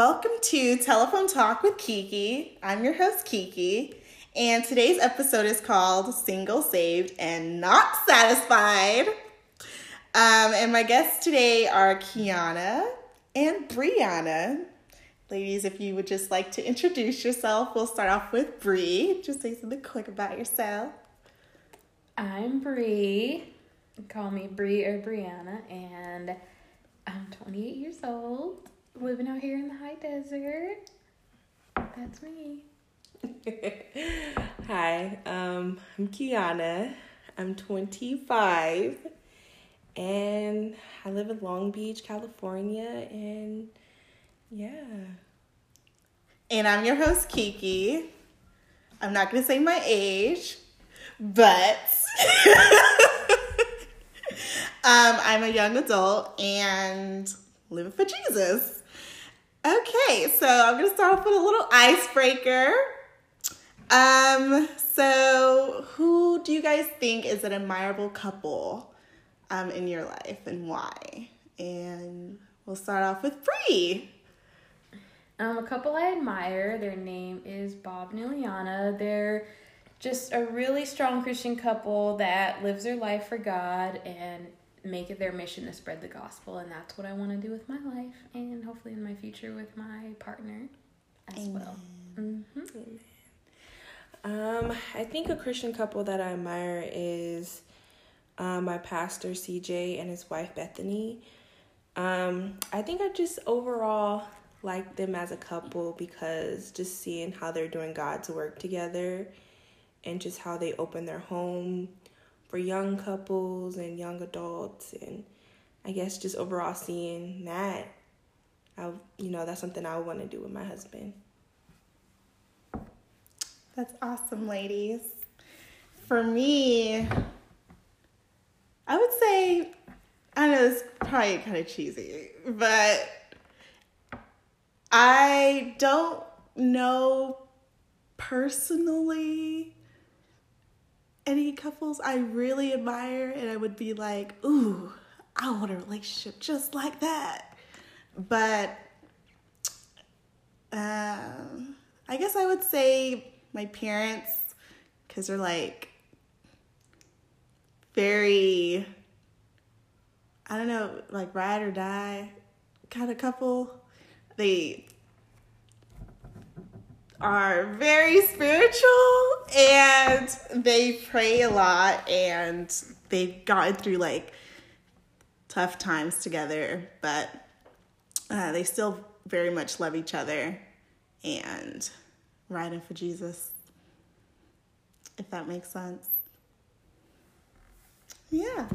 welcome to Telephone Talk with Kiki. I'm your host, Kiki, and today's episode is called Single, Saved, and Not Satisfied. Um, and my guests today are Keyina and Breeanna. Ladies, if you would just like to introduce yourself, we'll start off with Bree. Just say something quick about yourself. I'm Bree. Call me Bree or Breeanna, and I'm 28 years old, living out here in the high desert. That's me. Hi, um, I'm Keyina. I'm 25 and I live in Long Beach, California, and yeah. And I'm your host, Kiki. I'm not going to say my age, but um, I'm a young adult and living for Jesus. Okay, so I'm to start off with a little icebreaker. Um, so who do you guys think is an admirable couple um, in your life and why? And we'll start off with Bree. Um, a couple I admire. Their name is Bob and Ileana. They're just a really strong Christian couple that lives their life for God and make it their mission to spread the gospel. And that's what I want to do with my life and hopefully in my future with my partner as Amen. well. Mm-hmm. Um, I think a Christian couple that I admire is um, my pastor CJ and his wife Bethany. Um, I think I just overall like them as a couple because just seeing how they're doing God's work together and just how they open their home for young couples and young adults and I guess just overall seeing that I you know that's something I want to do with my husband. That's awesome, ladies. For me, I would say, I know it's probably kind of cheesy, but I don't know personally any couples I really admire, and I would be like, ooh, I want a relationship just like that. But um, I guess I would say my parents, because they're like very, I don't know, like ride or die kind of couple. They are very spiritual and they pray a lot and they've gotten through like tough times together, but uh, they still very much love each other and riding for Jesus, if that makes sense. Yeah.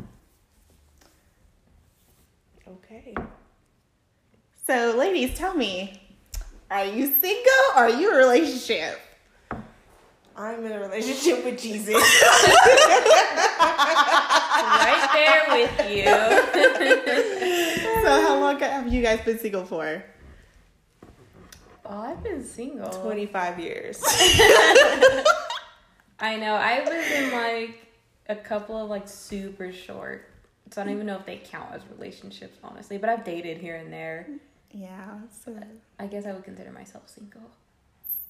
Okay. So, ladies, tell me, are you single or are you in a relationship? I'm in a relationship with Jesus. right there with you. So, how long have you guys been single for? oh, I've been single. 25 years. I know. I lived in like a couple of like super short. So I don't even know if they count as relationships, honestly. But I've dated here and there. Yeah, so I guess I would consider myself single.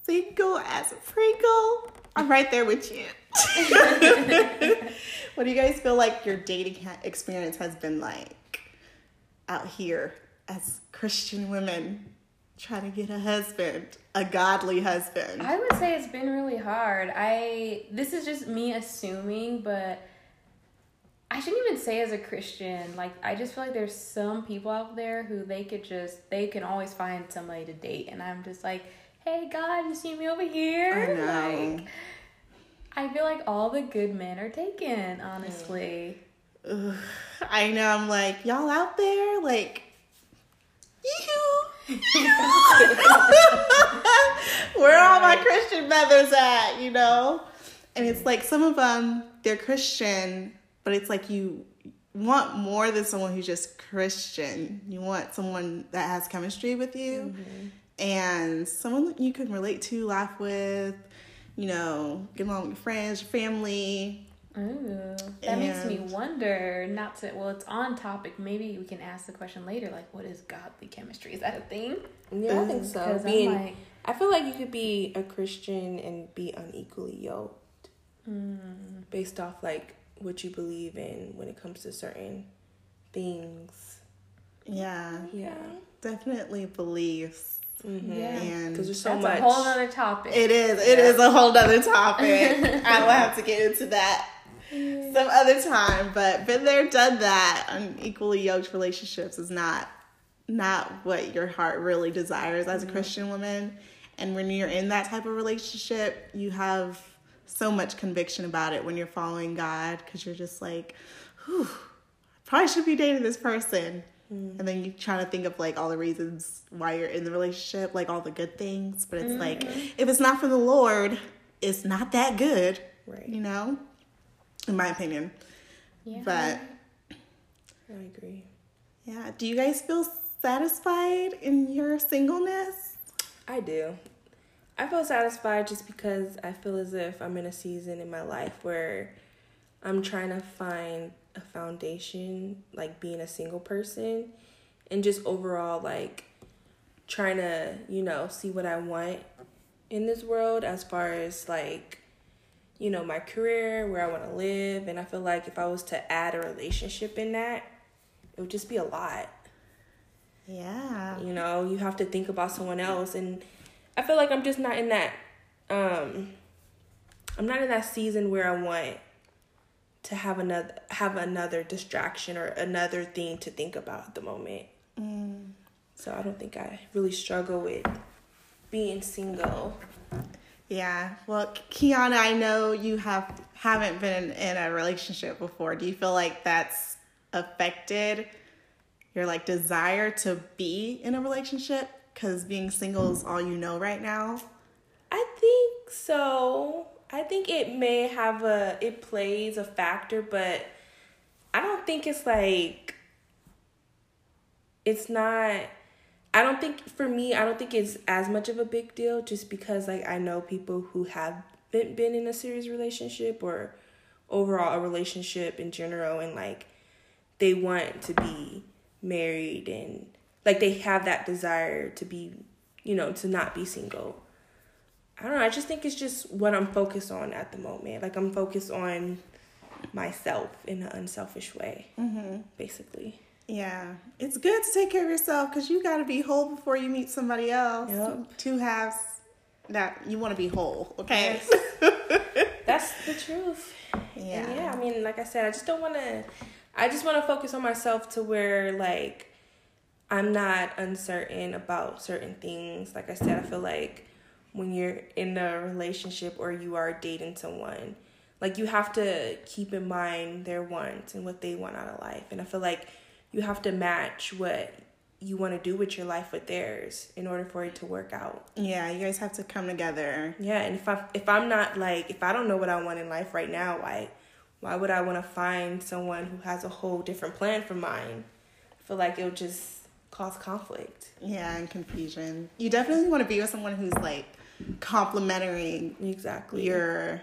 single as a Pringle. I'm right there with you. what do you guys feel like your dating experience has been like out here as Christian women trying to get a husband, a godly husband? I would say it's been really hard. I this is just me assuming, but I shouldn't even say as a Christian. Like I just feel like there's some people out there who they could just they can always find somebody to date, and I'm just like, hey God, you see me over here? I know. Like, I feel like all the good men are taken. Honestly, Ugh, I know. I'm like, y'all out there, like, you. Where are all my Christian brothers at? You know, and it's like some of them they're Christian, but it's like you want more than someone who's just Christian. You want someone that has chemistry with you, and someone that you can relate to, laugh with. You know, get along with your friends, your family. Ooh, that makes me wonder. Not to well, it's on topic. Maybe we can ask the question later. Like, what is godly chemistry? Is that a thing? Yeah, I think so. Being, I'm like, I feel like you could be a Christian and be unequally yoked mm, based off like what you believe in when it comes to certain things. Yeah, Yeah. definitely beliefs. Mm-hmm. Yeah. And Because there's so that's much. a whole other topic. It is. It Yeah. is a whole nother topic. I will have to get into that some other time. But been there, done that. Unequally yoked relationships is not not what your heart really desires as a Christian woman. And when you're in that type of relationship, you have so much conviction about it when you're following God because you're just like, whew, probably should be dating this person. Mm. And then you try to think of like all the reasons why you're in the relationship, like all the good things. But it's like, mm-hmm. if it's not for the Lord, it's not that good, Right. you know? In my opinion. yeah. But I agree. yeah, do you guys feel satisfied in your singleness? I do. I feel satisfied just because I feel as if I'm in a season in my life where I'm trying to find a foundation, like being a single person, and just overall, like trying to, you know, see what I want in this world as far as like, you know, my career, where I want to live. And I feel like if I was to add a relationship in that, it would just be a lot Yeah. you know you have to think about someone else and i feel like i'm just not in that um i'm not in that season where i want to have another have another distraction or another thing to think about at the moment so i don't think i really struggle with being single Yeah. Well, Keyina, I know you have haven't been in a relationship before. Do you feel like that's affected your like desire to be in a relationship cuz being single is all you know right now? I think so. I think it may have a it plays a factor, but I don't think it's like it's not I don't think for me, I don't think it's as much of a big deal just because like I know people who have been been in a serious relationship or overall a relationship in general and like they want to be married and like they have that desire to be, you know, to not be single. I don't know. I just think it's just what I'm focused on at the moment. Like I'm focused on myself in an unselfish way, Mhm. basically. Yeah. It's good to take care of yourself cuz you got to be whole before you meet somebody else. Yep. Two halves that you want to be whole, okay? That's the truth. yeah. And yeah, I mean, like I said, I just don't want to. I just want to focus on myself to where like I'm not uncertain about certain things. Like I said, I feel like when you're in a relationship or you are dating someone, like you have to keep in mind their wants and what they want out of life. And I feel like you have to match what you want to do with your life with theirs in order for it to work out. Yeah, you guys have to come together. Yeah, and if I if I'm not like if I don't know what I want in life right now, why why would I want to find someone who has a whole different plan for mine? I feel like it'll just cause conflict. Yeah, and confusion. You definitely want to be with someone who's like complimentary Exactly. your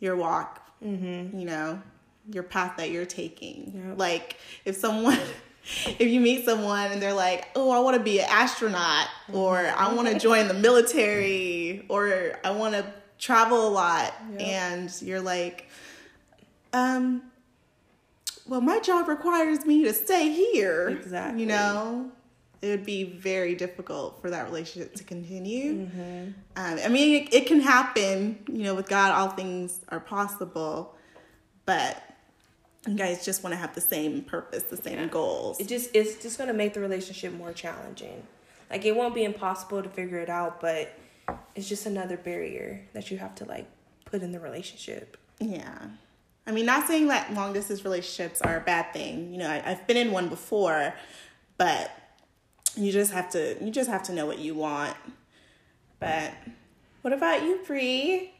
your walk, mm-hmm. you know, your path that you're taking. Yep. Like if someone if you meet someone and they're like, "Oh, I want to be an astronaut," or "I want to join the military," or "I want to travel a lot," Yep. and you're like, "Um, well, my job requires me to stay here." Exactly. You know, it would be very difficult for that relationship to continue. Mm-hmm. Um, I mean, it, it can happen. You know, with God, all things are possible. But you guys just want to have the same purpose, the same Yeah. goals. It just it's just gonna make the relationship more challenging. Like it won't be impossible to figure it out, but it's just another barrier that you have to like put in the relationship. Yeah. I mean, not saying that long distance relationships are a bad thing. You know, I, I've been in one before, but you just have to you just have to know what you want. But what about you, Bree?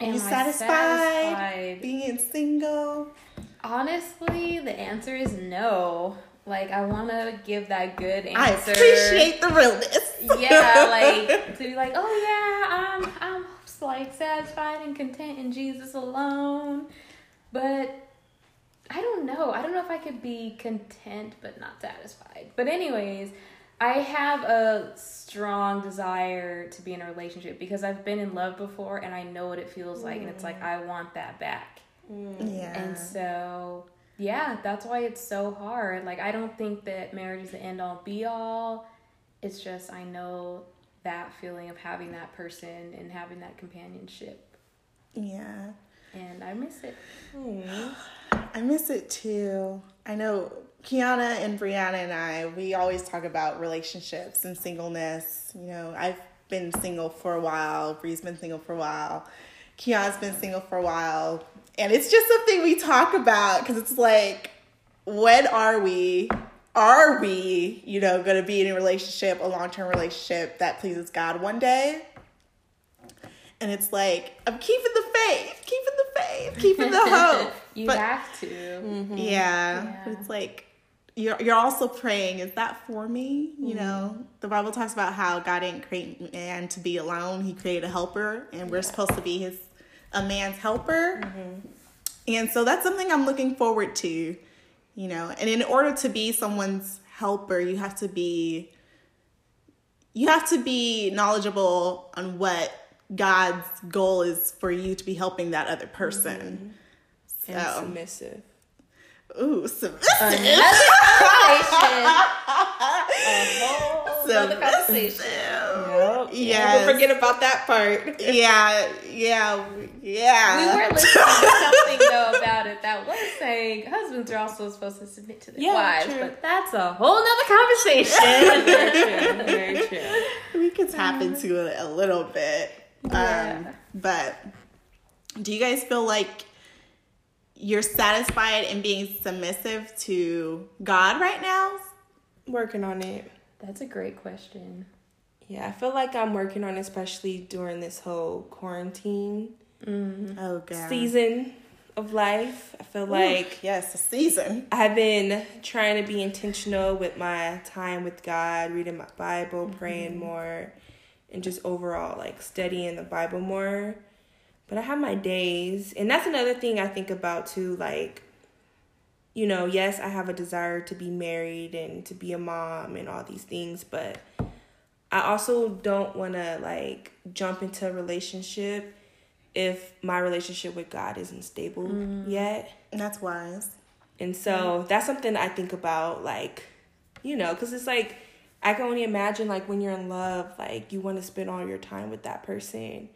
Are Am you satisfied, satisfied? being single? Honestly, the answer is no. Like I want to give that good answer. I appreciate the realness. yeah, like to be like, oh yeah, I'm like satisfied and content in Jesus alone. But I don't know. I don't know if I could be content but not satisfied. But anyways, I have a strong desire to be in a relationship because I've been in love before and I know what it feels like and it's like mm. I want that back. Mm. Yeah. And so, yeah, that's why it's so hard. Like, I don't think that marriage is the end all be all. It's just, I know that feeling of having that person and having that companionship. yeah. And I miss it. I miss it too. I know Keyina and Breeanna and I, we always talk about relationships and singleness. You know, I've been single for a while, Bree's been single for a while, Keyina's been single for a while. And it's just something we talk about because it's like, when are we, are we, you know, going to be in a relationship, a long term relationship that pleases God one day? And it's like, I'm keeping the faith, keeping the faith, keeping the hope. you But- have to. Mm-hmm. Yeah. Yeah. It's like you're you're also praying, is that for me? You mm-hmm. know, the Bible talks about how God didn't create man to be alone. He created a helper and we're supposed to be his a man's helper. Mm-hmm. And so that's something I'm looking forward to, you know. And in order to be someone's helper, you have to be you have to be knowledgeable on what God's goal is for you to be helping that other person. Mm-hmm. And So- submissive. Ooh, submissive. Another conversation. A whole other conversation. Yep. Yes. Don't forget about that part. Yeah, yeah, yeah. We were listening to something though about it that was saying husbands are also supposed to submit to their Yeah, wives, true. but that's a whole nother conversation. Very true. Very true. we could tap into it a little bit. Yeah. Um, but do you guys feel like you're satisfied in being submissive to God right now? Working on it. That's a great question. Yeah, I feel like I'm working on it, especially during this whole quarantine mm-hmm. Oh, God. season of life. I feel Ooh, like yes, a season. I've been trying to be intentional with my time with God, reading my Bible, praying mm-hmm. more, and just overall like studying the Bible more. But I have my days, and that's another thing I think about too. Like, you know, yes, I have a desire to be married and to be a mom and all these things, but I also don't want to like jump into a relationship if my relationship with God isn't stable mm. yet. And that's wise. And so that's something I think about, like, you know, because it's like, I can only imagine, like, when you're in love, like, you want to spend all your time with that person.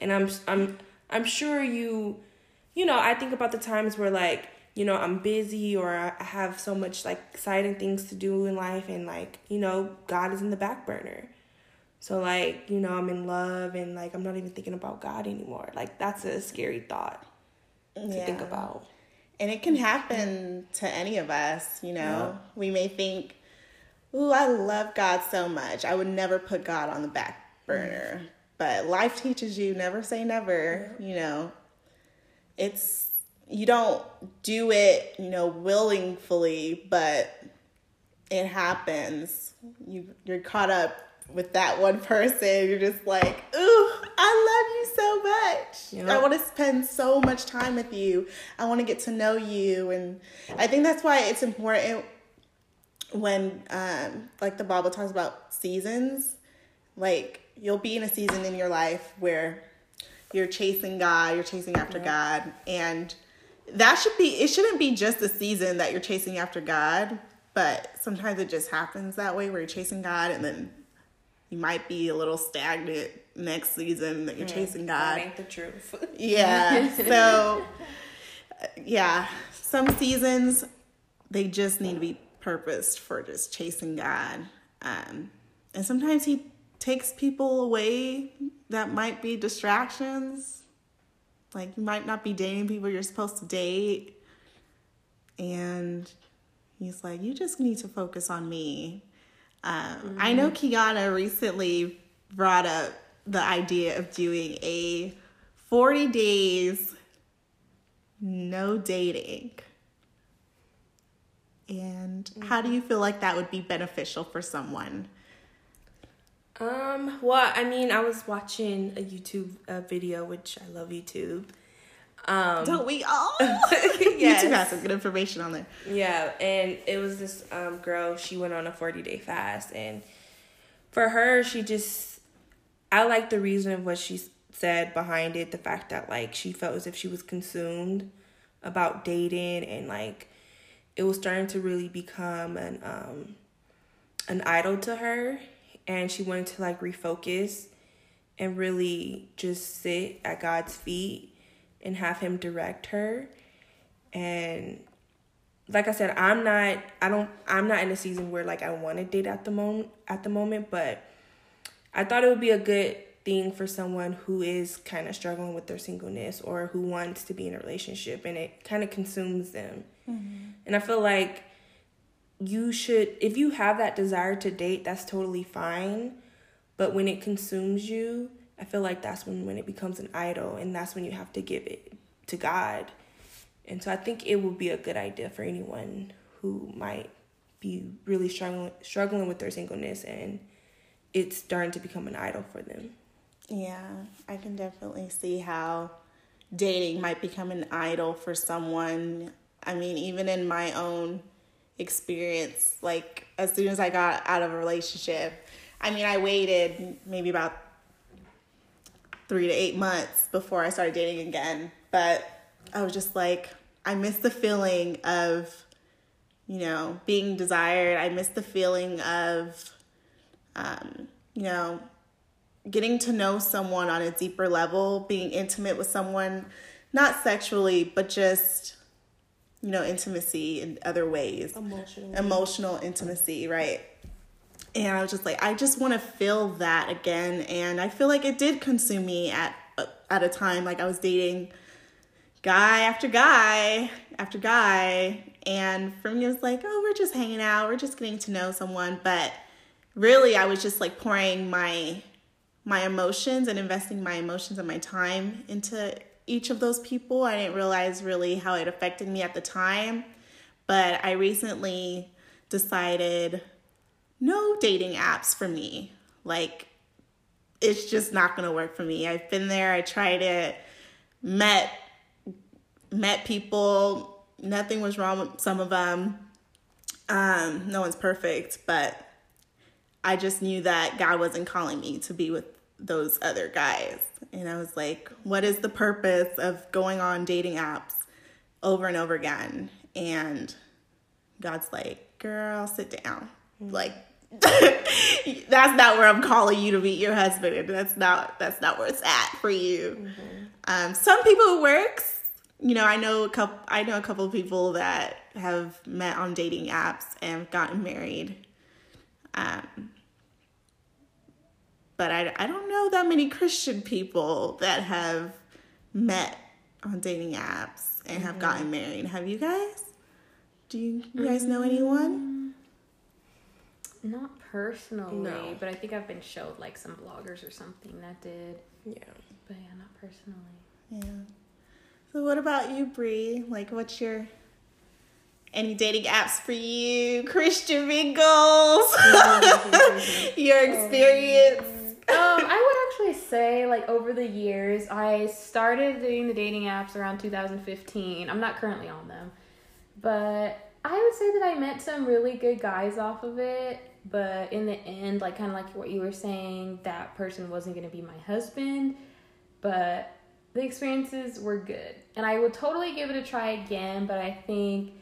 And I'm, I'm, I'm sure you, you know, I think about the times where, like, you know, I'm busy or I have so much, like, exciting things to do in life, and, like, you know, God is in the back burner. So, like, you know, I'm in love and, like, I'm not even thinking about God anymore. Like, that's a scary thought to think about. And it can happen to any of us, you know. Yeah. We may think, Ooh, I love God so much. I would never put God on the back burner. But life teaches you never say never, you know. It's you don't do it, you know, willingly, but it happens. You you're caught up with that one person. You're just like, ooh, I love you so much. Yeah. I want to spend so much time with you. I want to get to know you, and I think that's why it's important when, um, like the Bible talks about seasons. Like you'll be in a season in your life where you're chasing God, you're chasing after God, and that should be it shouldn't be just a season that you're chasing after God, but sometimes it just happens that way where you're chasing God and then you might be a little stagnant next season that you're chasing That God. ain't the truth. Yeah. So uh, yeah, some seasons they just need to be purposed for just chasing God. Um and sometimes he takes people away that might be distractions. Like you might not be dating people you're supposed to date. And he's like, you just need to focus on me. Um, I know Keyina recently brought up the idea of doing a 40 days no dating. And how do you feel like that would be beneficial for someone? Um, well, I mean, I was watching a YouTube uh, video, which I love YouTube. Um, Don't we all? Yes. YouTube has some good information on there. Yeah, and it was this um, girl. She went on a forty day fast, and for her, she just I like the reason of what she said behind it. The fact that like she felt as if she was consumed about dating, and like it was starting to really become an um an idol to her, and she wanted to like refocus and really just sit at God's feet and have Him direct her and like I said, I'm not I don't I'm not in a season where like I want to date at the moment at the moment, but I thought it would be a good thing for someone who is kind of struggling with their singleness or who wants to be in a relationship and it kind of consumes them. Mm-hmm. And I feel like you should if you have that desire to date, that's totally fine, but when it consumes you, I feel like that's when when it becomes an idol and that's when you have to give it to God. And so I think it would be a good idea for anyone who might be really struggling struggling with their singleness and it's starting to become an idol for them. Yeah, I can definitely see how dating might become an idol for someone. I mean, even in my own experience, like as soon as I got out of a relationship, I mean, I waited maybe about three to eight months before I started dating again, but I was just like, I miss the feeling of, you know, being desired. I miss the feeling of, um, you know, getting to know someone on a deeper level, being intimate with someone, not sexually, but just, you know, intimacy in other ways. Emotional. Emotional intimacy, right? And I was just like, I just want to feel that again. And I feel like it did consume me at uh, at a time. Like I was dating guy after guy after guy. And for me, it was like, oh, we're just hanging out. We're just getting to know someone. But really, I was just like pouring my my emotions and investing my emotions and my time into each of those people. I didn't realize really how it affected me at the time. But I recently decided no dating apps for me. Like, it's just not gonna work for me. I've been there, I tried it, met met people, nothing was wrong with some of them. Um, no one's perfect, but I just knew that God wasn't calling me to be with those other guys. And I was like, what is the purpose of going on dating apps over and over again? And God's like, girl, sit down. Like, that's not where I'm calling you to meet your husband, and that's not that's not where it's at for you. Um, some people it works. You know, I know a couple. I know a couple of people that have met on dating apps and gotten married. Um, but I, I don't know that many Christian people that have met on dating apps and have gotten mm-hmm. married. Have you guys? Do you, you guys know anyone? Not personally, No. but I think I've been showed like some bloggers or something that did. Yeah. But yeah, not personally. Yeah. So what about you, Bree? Like, what's your any dating apps for you? Christian Mingles? your oh, experience? Actually say like over the years, I started doing the dating apps around 2015. I'm not currently on them, but I would say that I met some really good guys off of it. But in the end, like kind of like what you were saying, that person wasn't going to be my husband. But the experiences were good, and I would totally give it a try again. But I think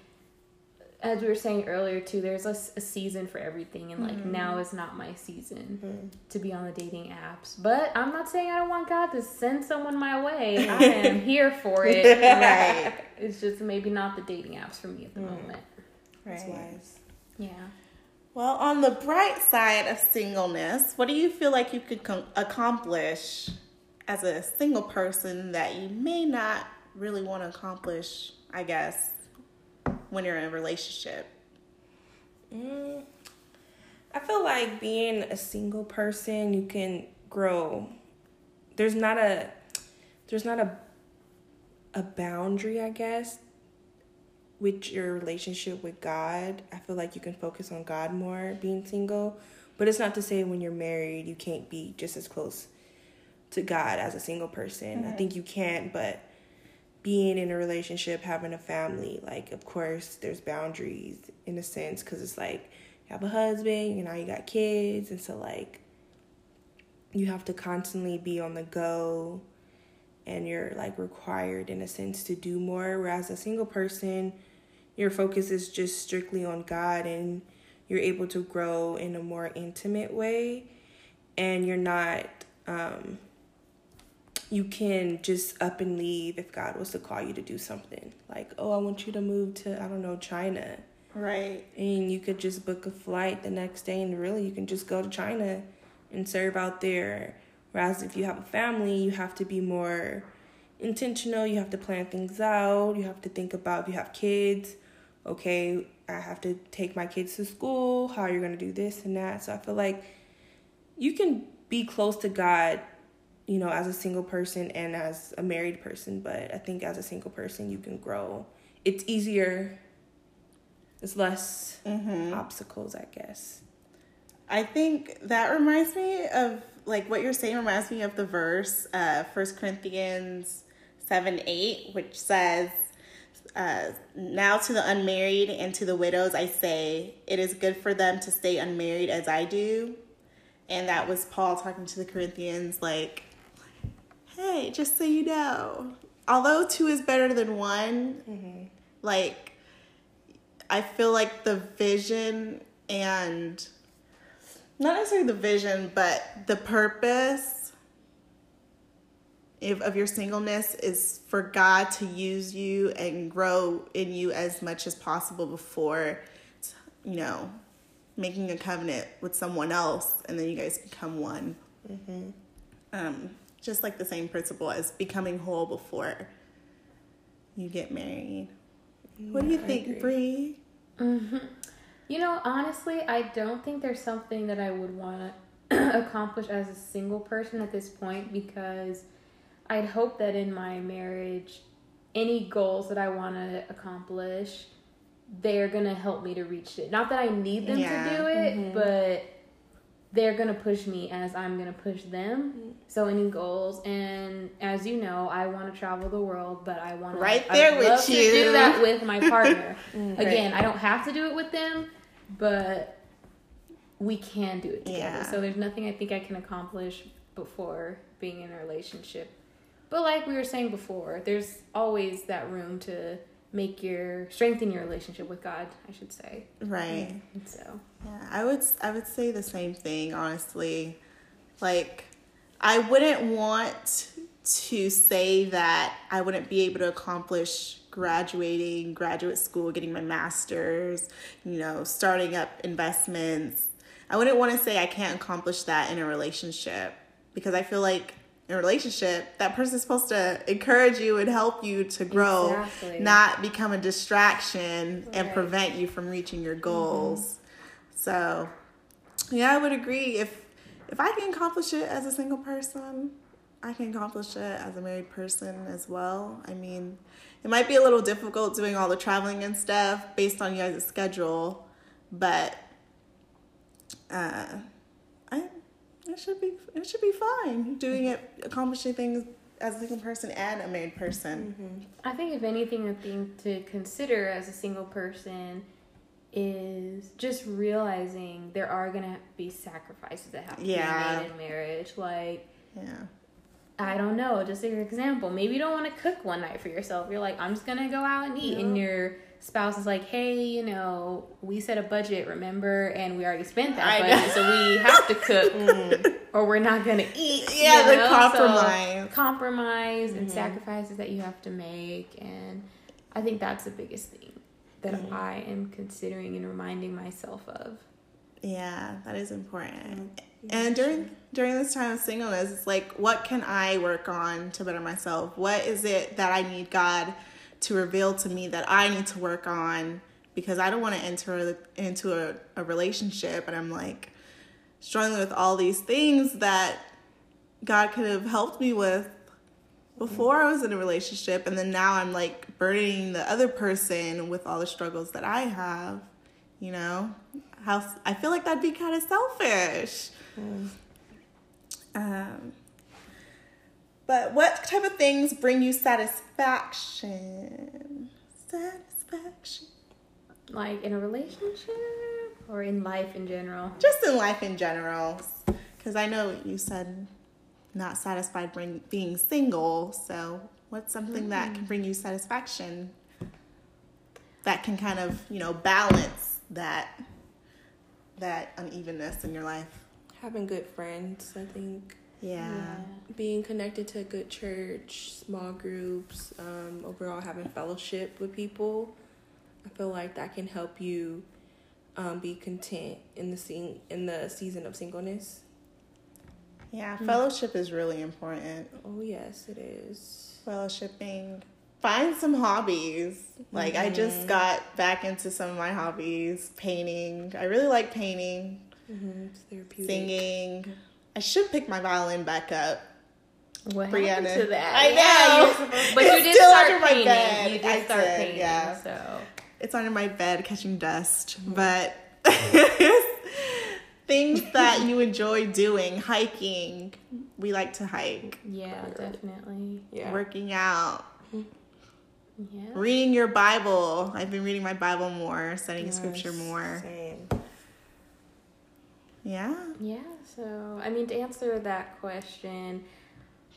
as we were saying earlier too there's a season for everything and like mm-hmm. now is not my season mm-hmm. to be on the dating apps. But i'm not saying i don't want god to send someone my way. I am here for it. Right. it's just maybe not the dating apps for me at the mm-hmm. moment. That's Right. wise. yeah. Well, on the bright side of singleness, what do you feel like you could com- accomplish as a single person that you may not really want to accomplish, I guess, when you're in a relationship? Mm, I feel like being a single person, you can grow. There's not a there's not a a boundary, I guess, with your relationship with God. I feel like you can focus on God more being single, but it's not to say when you're married you can't be just as close to God as a single person. Mm-hmm. I think you can, but being in a relationship, having a family, like of course there's boundaries in a sense because it's like you have a husband, you know, you got kids, and so like you have to constantly be on the go and you're like required in a sense to do more. Whereas a single person your focus is just strictly on God and you're able to grow in a more intimate way and you're not um you can just up and leave if God was to call you to do something. Like, oh, I want you to move to, I don't know, China. Right. And you could just book a flight the next day and really you can just go to China and serve out there. Whereas if you have a family, you have to be more intentional. You have to plan things out. You have to think about if you have kids, okay, I have to take my kids to school, how are you're going to do this and that. So I feel like you can be close to God you know, as a single person and as a married person, but I think as a single person, you can grow. It's easier, it's less mm-hmm. obstacles, I guess. I think that reminds me of like what you're saying reminds me of the verse, uh, 1 Corinthians 7 8, which says, uh, now to the unmarried and to the widows, I say, it is good for them to stay unmarried as I do. And that was Paul talking to the Corinthians, like, hey, just so you know, although two is better than one, mm-hmm. like, I feel like the vision and not necessarily the vision, but the purpose of, of your singleness is for God to use you and grow in you as much as possible before, you know, making a covenant with someone else and then you guys become one. Mm-hmm. Um, just like the same principle as becoming whole before you get married. Yeah, what do you think, Bree? Mm-hmm. You know, honestly, I don't think there's something that I would want to accomplish as a single person at this point because I'd hope that in my marriage, any goals that I want to accomplish, they're gonna help me to reach it. Not that I need them yeah. to do it, mm-hmm. but they're gonna push me as I'm gonna push them. Mm-hmm. So any goals, and as you know, I want to travel the world, but I want right there I with you. do that with my partner. mm, Again, right. I don't have to do it with them, but we can do it together. Yeah. So there's nothing I think I can accomplish before being in a relationship. But like we were saying before, there's always that room to make your strengthen your relationship with God, I should say. Right. And so yeah, I would I would say the same thing honestly. Like I wouldn't want to say that I wouldn't be able to accomplish graduating, graduate school, getting my master's, you know, starting up investments. I wouldn't want to say I can't accomplish that in a relationship because I feel like in a relationship, that person's supposed to encourage you and help you to grow, exactly. not become a distraction right. and prevent you from reaching your goals. Mm-hmm. So, yeah, I would agree. If if I can accomplish it as a single person, I can accomplish it as a married person as well. I mean, it might be a little difficult doing all the traveling and stuff based on you guys' schedule, but uh, it should be it should be fine doing it, accomplishing things as a single person and a married person. Mm-hmm. I think if anything, the thing to consider as a single person is just realizing there are gonna be sacrifices that have to yeah. be made in marriage. Like, yeah. I don't know, just an example. Maybe you don't want to cook one night for yourself. You're like, I'm just gonna go out and eat, and your spouse is like, hey, you know, we set a budget, remember, and we already spent that I budget, know. so we have to cook, mm. or we're not gonna eat. Yeah, you know? the compromise, so, compromise, mm-hmm. and sacrifices that you have to make, and I think that's the biggest thing that mm-hmm. I am considering and reminding myself of. Yeah, that is important. Mm-hmm. And during during this time of singleness, it's like, what can I work on to better myself? What is it that I need God to reveal to me that I need to work on? Because I don't want to enter into a, a relationship and I'm like struggling with all these things that God could have helped me with before I was in a relationship, and then now I'm like burdening the other person with all the struggles that I have. You know, how I feel like that'd be kind of selfish. Um, but what type of things bring you satisfaction? Satisfaction. Like in a relationship or in life in general? Just in life in general. Because I know you said not satisfied bring, being single. So, what's something that can bring you satisfaction that can kind of, you know, balance that that unevenness in your life? Having good friends, I think. Yeah. Being connected to a good church, small groups, um, overall having fellowship with people. I feel like that can help you um, be content in the scene in the season of singleness. Yeah, fellowship is really important. Oh yes, it is. Fellowshipping. Find some hobbies. Like I just got back into some of my hobbies. Painting. I really like painting. Mm-hmm. Singing. I should pick my violin back up. What Breeanna. happened to that? I Yeah, know. supposed- but you did still start under my bed. You did I start did, painting. yeah. So It's under my bed catching dust. But things that you enjoy doing, hiking. We like to hike. yeah, definitely. Yeah. Working out. Yeah. Reading your Bible. I've been reading my Bible more, studying Yes, scripture more. Same. Yeah. Yeah, so I mean to answer that question,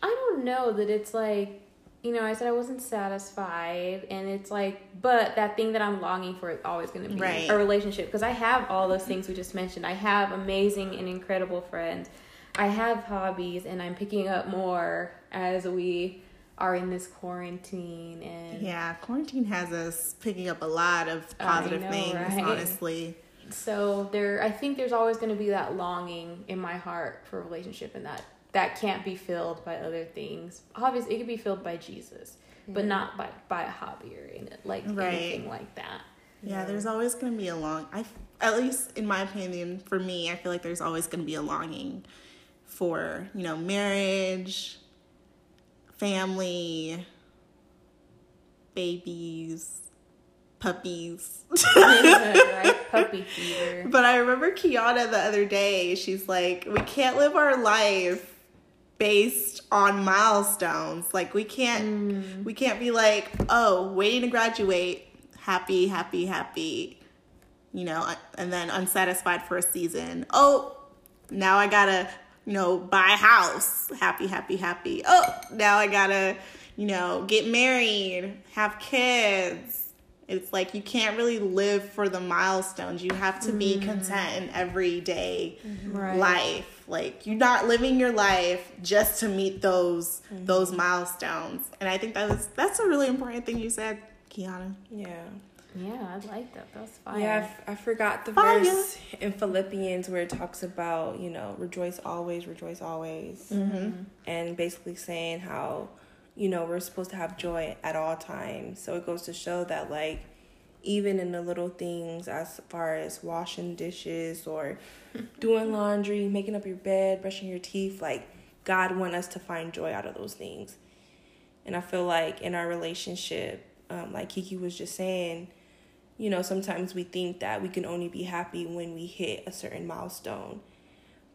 I don't know that it's like you know, I said I wasn't satisfied and it's like but that thing that I'm longing for is always gonna be Right. a relationship because I have all those things we just mentioned. I have amazing and incredible friends. I have hobbies and I'm picking up more as we are in this quarantine and Yeah. Quarantine has us picking up a lot of positive know, things, right? honestly. So there i think there's always going to be that longing in my heart for a relationship and that that can't be filled by other things obviously it can be filled by jesus but not by by a hobby or in like Right. anything like that Yeah, there's always going to be a long. I, at least in my opinion, for me, I feel like there's always going to be a longing for you know marriage, family, babies, puppies. right puppy fever But I remember Keyina the other day. She's like, we can't live our life based on milestones. Like we can't mm. we can't be like, oh, waiting to graduate, happy, happy, happy, you know, and then unsatisfied for a season. Oh, now I gotta, you know, buy a house, happy, happy, happy. Oh, now I gotta, you know, get married, have kids. It's like you can't really live for the milestones. You have to be mm. content in everyday mm-hmm. Right. life. Like you're not living your life just to meet those mm-hmm. those milestones. And I think that was that's a really important thing you said, Keyina. Yeah. yeah i like that that was fire Yeah, I, f- I forgot the Fire. verse in Philippians where it talks about, you know, rejoice always, rejoice always. Mm-hmm. And basically saying how, you know, we're supposed to have joy at all times. So it goes to show that, like, even in the little things as far as washing dishes or doing laundry, making up your bed, brushing your teeth, like, God want us to find joy out of those things. And I feel like in our relationship, um, like Kiki was just saying, you know, sometimes we think that we can only be happy when we hit a certain milestone.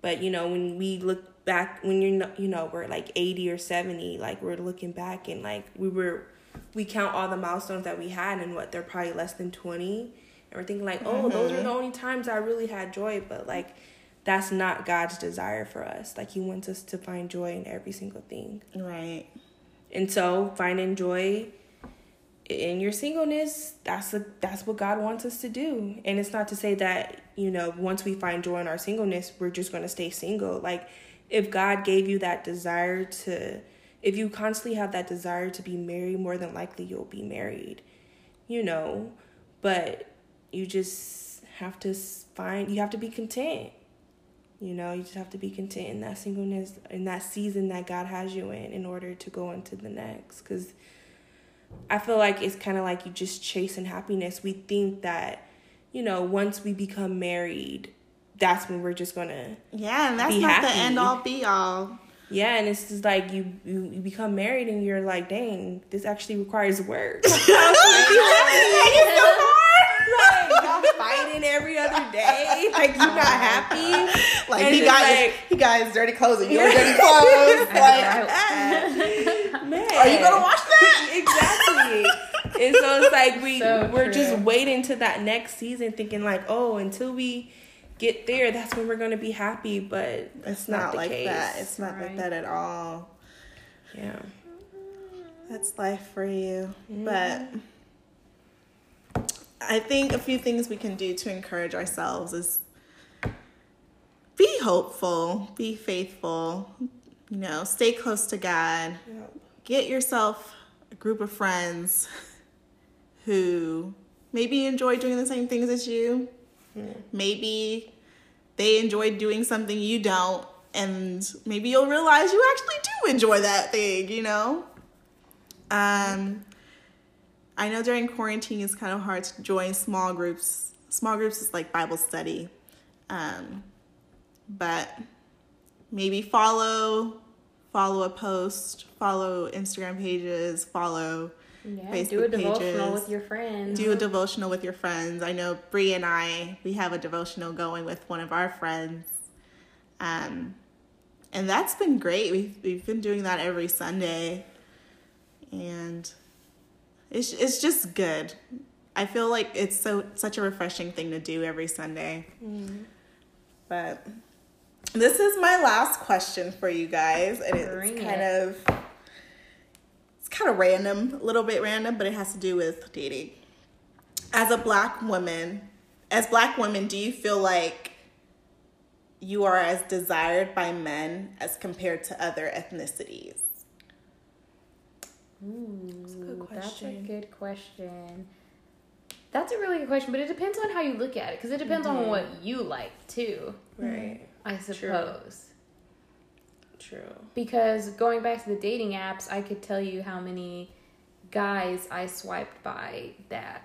But, you know, when we look back, when you're, not, you know, we're like 80 or 70, like we're looking back and like we were, we count all the milestones that we had and what they're probably less than 20. And we're thinking like, oh, those are mm-hmm. the only times I really had joy. But like, that's not God's desire for us. Like, He wants us to find joy in every single thing. Right. And so finding joy in your singleness, that's a, that's what God wants us to do. And it's not to say that, you know, once we find joy in our singleness, we're just going to stay single. Like if God gave you that desire to if you constantly have that desire to be married, more than likely you'll be married. You know, but you just have to find you have to be content. You know, you just have to be content in that singleness, in that season that God has you in, in order to go into the next. Because I feel like it's kind of like you just chasing happiness. We think that, you know, once we become married, that's when we're just gonna, Yeah, and that's not the end all be all. yeah. And it's just like you, you, you become married and you're like, dang, this actually requires work. Y'all fighting every other day. like you're not happy. like And he got like- he got his dirty clothes and your dirty clothes. like. Man. are you gonna watch that? exactly. And so it's like we So we're just waiting to that next season, thinking like, oh, until we get there, that's when we're gonna be happy. But It's not, not the like case. that. It's not like that at all. yeah. That's life for you. Mm-hmm. But I think a few things we can do to encourage ourselves is be hopeful, be faithful, you know, stay close to God. Get yourself a group of friends who maybe enjoy doing the same things as you. Maybe they enjoy doing something you don't, and maybe you'll realize you actually do enjoy that thing, you know? Um, I know during quarantine it's kind of hard to join small groups. Small groups is like Bible study. Um, but maybe follow follow a post, follow Instagram pages, follow Yeah, Facebook do a devotional pages. with your friends. do a devotional with your friends. I know Bree and I, we have a devotional going with one of our friends. Um, and that's been great. We've, we've been doing that every Sunday. And it's, it's just good. I feel like it's so such a refreshing thing to do every Sunday. But this is my last question for you guys, and it's Bring kind it. of kind of random, a little bit random, but it has to do with dating. As a black woman, as black women, do you feel like you are as desired by men as compared to other ethnicities? Ooh, a good that's a good question. That's a really good question, but it depends on how you look at it because it depends Mm-hmm. on what you like too. Right. I suppose. True. Because going back to the dating apps, I could tell you how many guys I swiped by that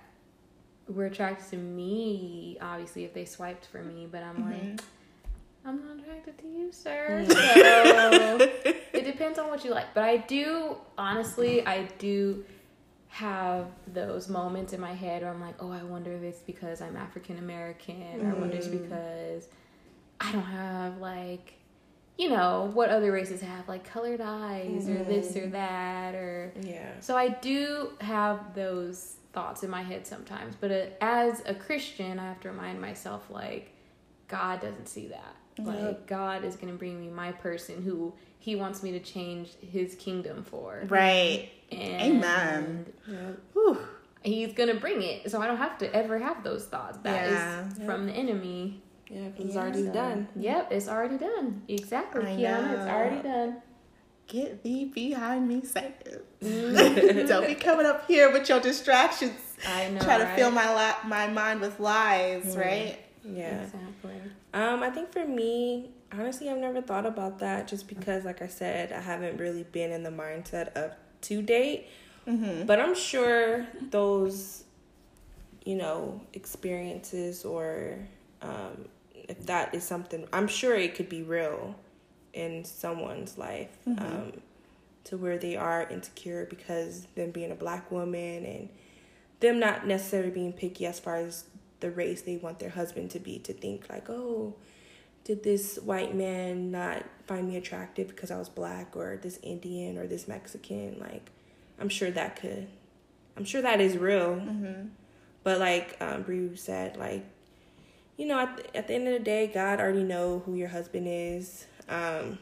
were attracted to me. Obviously, if they swiped for me, but I'm mm-hmm. like, I'm not attracted to you, sir. So it depends on what you like. But I do, honestly, I do have those moments in my head where I'm like, oh, I wonder if it's because I'm African American, or I wonder if it's mm-hmm. because I don't have like, you know, what other races have like colored eyes or this or that or. Yeah. So I do have those thoughts in my head sometimes, but uh, as a Christian, I have to remind myself like God doesn't see that. Like God is going to bring me my person who he wants me to change his kingdom for. Right. And Amen. Yeah. He's going to bring it. So I don't have to ever have those thoughts. That is Yeah. from the enemy. Yeah, because it's already So, done. Yep, it's already done. Exactly, I Keyina. It's already done. Get thee behind me, Satan. Mm-hmm. Don't be coming up here with your distractions. I know. Try to right? fill my la- my mind with lies, right? Yeah. Exactly. Um, I think for me, honestly, I've never thought about that just because, like I said, I haven't really been in the mindset of to date. Mm-hmm. But I'm sure those, you know, experiences or um, if that is something, I'm sure it could be real in someone's life um, to where they are insecure because them being a black woman and them not necessarily being picky as far as the race they want their husband to be to think like oh did this white man not find me attractive because i was black or this indian or this mexican? Like i'm sure that could i'm sure that is real. Mm-hmm. but like um, Bree said, like, you know, at the, at the end of the day, God already know who your husband is. Um,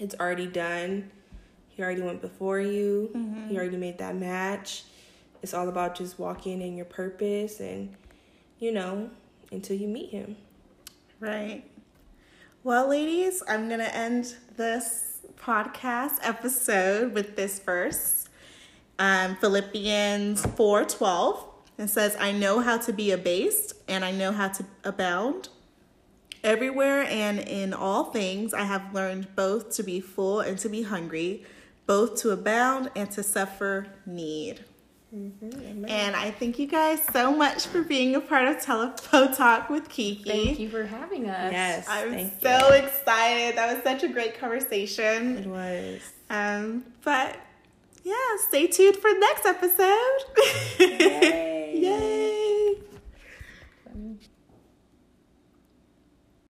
it's already done. He already went before you. He already made that match. It's all about just walking in your purpose and, you know, until you meet him. Right. Well, ladies, I'm going to end this podcast episode with this verse. Um, Philippians 4:12. It says, "I know how to be abased and I know how to abound. Everywhere and in all things I have learned both to be full and to be hungry, both to abound and to suffer need." And I thank you guys so much for being a part of Telephone Talk with Kiki. Thank you for having us. Yes, I'm thank so you. excited. That was such a great conversation. It was. Um, but yeah, stay tuned for next episode. Yay. Yay.